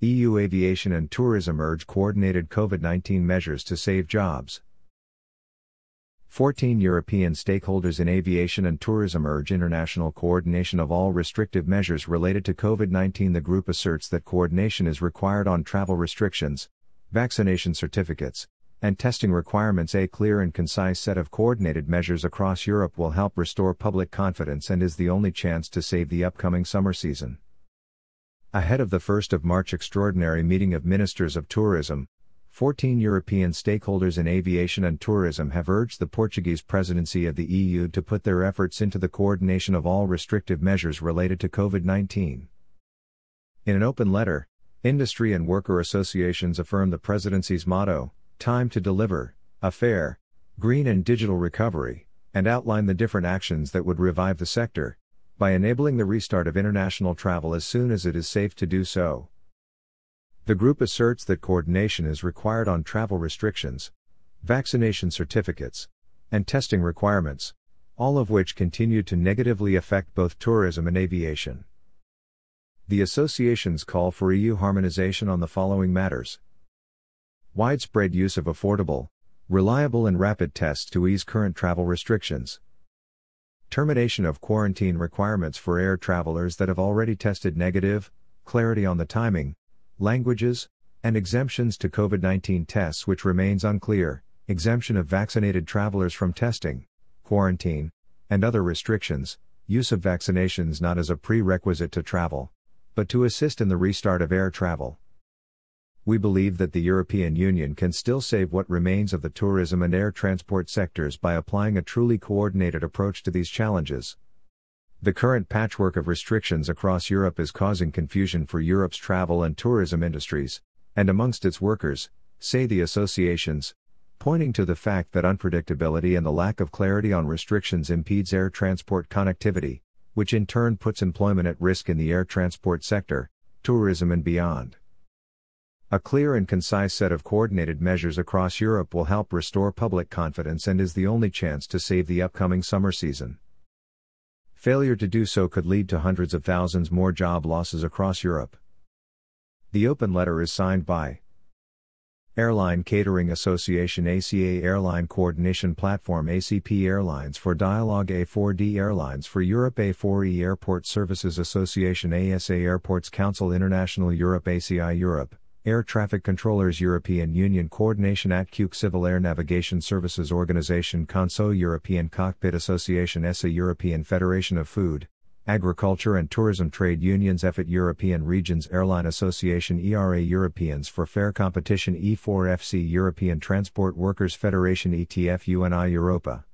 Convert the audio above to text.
EU Aviation and Tourism urge coordinated COVID 19 measures to save jobs. 14 European stakeholders in aviation and tourism urge international coordination of all restrictive measures related to COVID 19. The group asserts that coordination is required on travel restrictions, vaccination certificates, and testing requirements. A clear and concise set of coordinated measures across Europe will help restore public confidence and is the only chance to save the upcoming summer season. Ahead of the 1st of March extraordinary meeting of ministers of tourism, 14 European stakeholders in aviation and tourism have urged the Portuguese presidency of the EU to put their efforts into the coordination of all restrictive measures related to COVID 19. In an open letter, industry and worker associations affirm the presidency's motto, Time to Deliver, a fair, green and digital recovery, and outline the different actions that would revive the sector, by enabling the restart of international travel as soon as it is safe to do so. The group asserts that coordination is required on travel restrictions, vaccination certificates, and testing requirements, all of which continue to negatively affect both tourism and aviation. The associations call for EU harmonization on the following matters widespread use of affordable, reliable, and rapid tests to ease current travel restrictions termination of quarantine requirements for air travelers that have already tested negative, clarity on the timing, languages, and exemptions to COVID 19 tests which remains unclear, exemption of vaccinated travelers from testing, quarantine, and other restrictions, use of vaccinations not as a prerequisite to travel, but to assist in the restart of air travel we believe that the European Union can still save what remains of the tourism and air transport sectors by applying a truly coordinated approach to these challenges. The current patchwork of restrictions across Europe is causing confusion for Europe's travel and tourism industries, and amongst its workers, say the associations, pointing to the fact that unpredictability and the lack of clarity on restrictions impedes air transport connectivity, which in turn puts employment at risk in the air transport sector, tourism, and beyond. A clear and concise set of coordinated measures across Europe will help restore public confidence and is the only chance to save the upcoming summer season. Failure to do so could lead to hundreds of thousands more job losses across Europe. The open letter is signed by Airline Catering Association ACA Airline Coordination Platform ACP Airlines for Dialogue A4D Airlines for Europe A4E Airport Services Association ASA Airports Council International Europe ACI Europe Air Traffic Controllers European Union Coordination ATCEUC Civil Air Navigation Services Organization CANSO European Cockpit Association ESA European Federation of Food, Agriculture and Tourism Trade Unions EFFAT European Regions Airline Association ERA Europeans for Fair Competition E4FC European Transport Workers Federation ETF UNI Europa